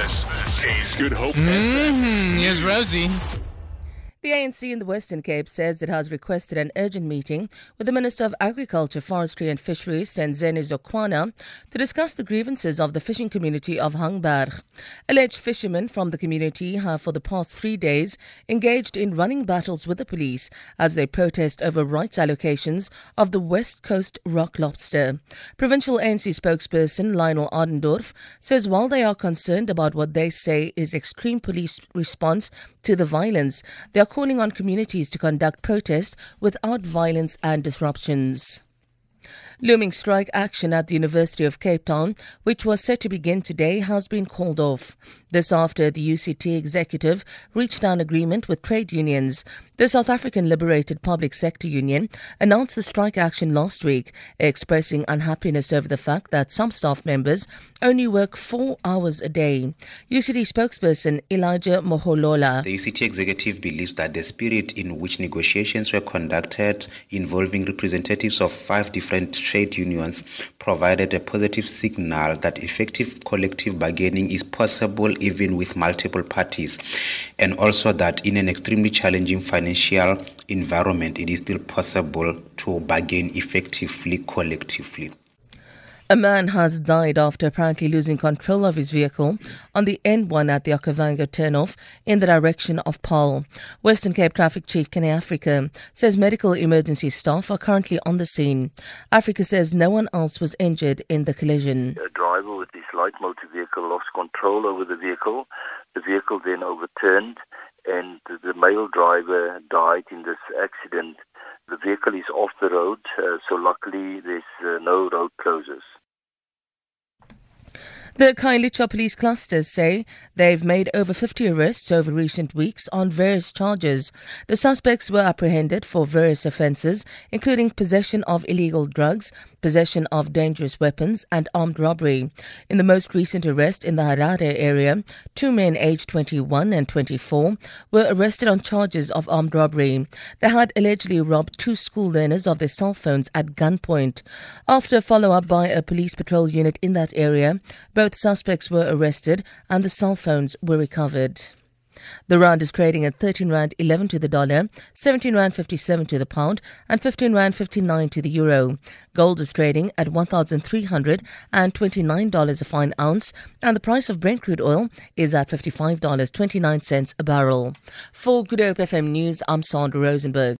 This is Good Hope Mm, here's Rosie. The ANC in the Western Cape says it has requested an urgent meeting with the Minister of Agriculture, Forestry and Fisheries, Senzeni Zokwana, to discuss the grievances of the fishing community of Hangberg. Alleged fishermen from the community have for the past three days engaged in running battles with the police as they protest over rights allocations of the West Coast rock lobster. Provincial ANC spokesperson Lionel Adendorf says while they are concerned about what they say is extreme police response to the violence, they are calling on communities to conduct protest without violence and disruptions. Looming strike action at the University of Cape Town, which was set to begin today, has been called off. This after the UCT executive reached an agreement with trade unions. The South African Liberated Public Sector Union announced the strike action last week, expressing unhappiness over the fact that some staff members only work four hours a day. UCT spokesperson Elijah Moholola. The UCT executive believes that the spirit in which negotiations were conducted involving representatives of five different trade unions provided a positive signal that effective collective bargaining is possible even with multiple parties, and also that in an extremely challenging financial environment, it is still possible to bargain effectively collectively. A man has died after apparently losing control of his vehicle on the N1 at the Okavango turnoff in the direction of Paarl. Western Cape Traffic Chief Kenny Africa says medical emergency staff are currently on the scene. Africa says no one else was injured in the collision. A driver with his light motor vehicle lost control over the vehicle. The vehicle then overturned and the male driver died in this accident. The vehicle is off the road, uh, so luckily there's uh, no road closures. The Khayelitsha police clusters say they've made over 50 arrests over recent weeks on various charges. The suspects were apprehended for various offences, including possession of illegal drugs, possession of dangerous weapons, and armed robbery. In the most recent arrest in the Harare area, two men aged 21 and 24 were arrested on charges of armed robbery. They had allegedly robbed two school learners of their cell phones at gunpoint. After follow up by a police patrol unit in that area, both suspects were arrested and the cell phones were recovered. The rand is trading at 13 rand 11 to the dollar, 17 rand 57 to the pound, and 15 rand 59 to the euro. Gold is trading at $1,329 a fine ounce, and the price of Brent crude oil is at $55.29 a barrel. For Good Hope FM News, I'm Sandra Rosenberg.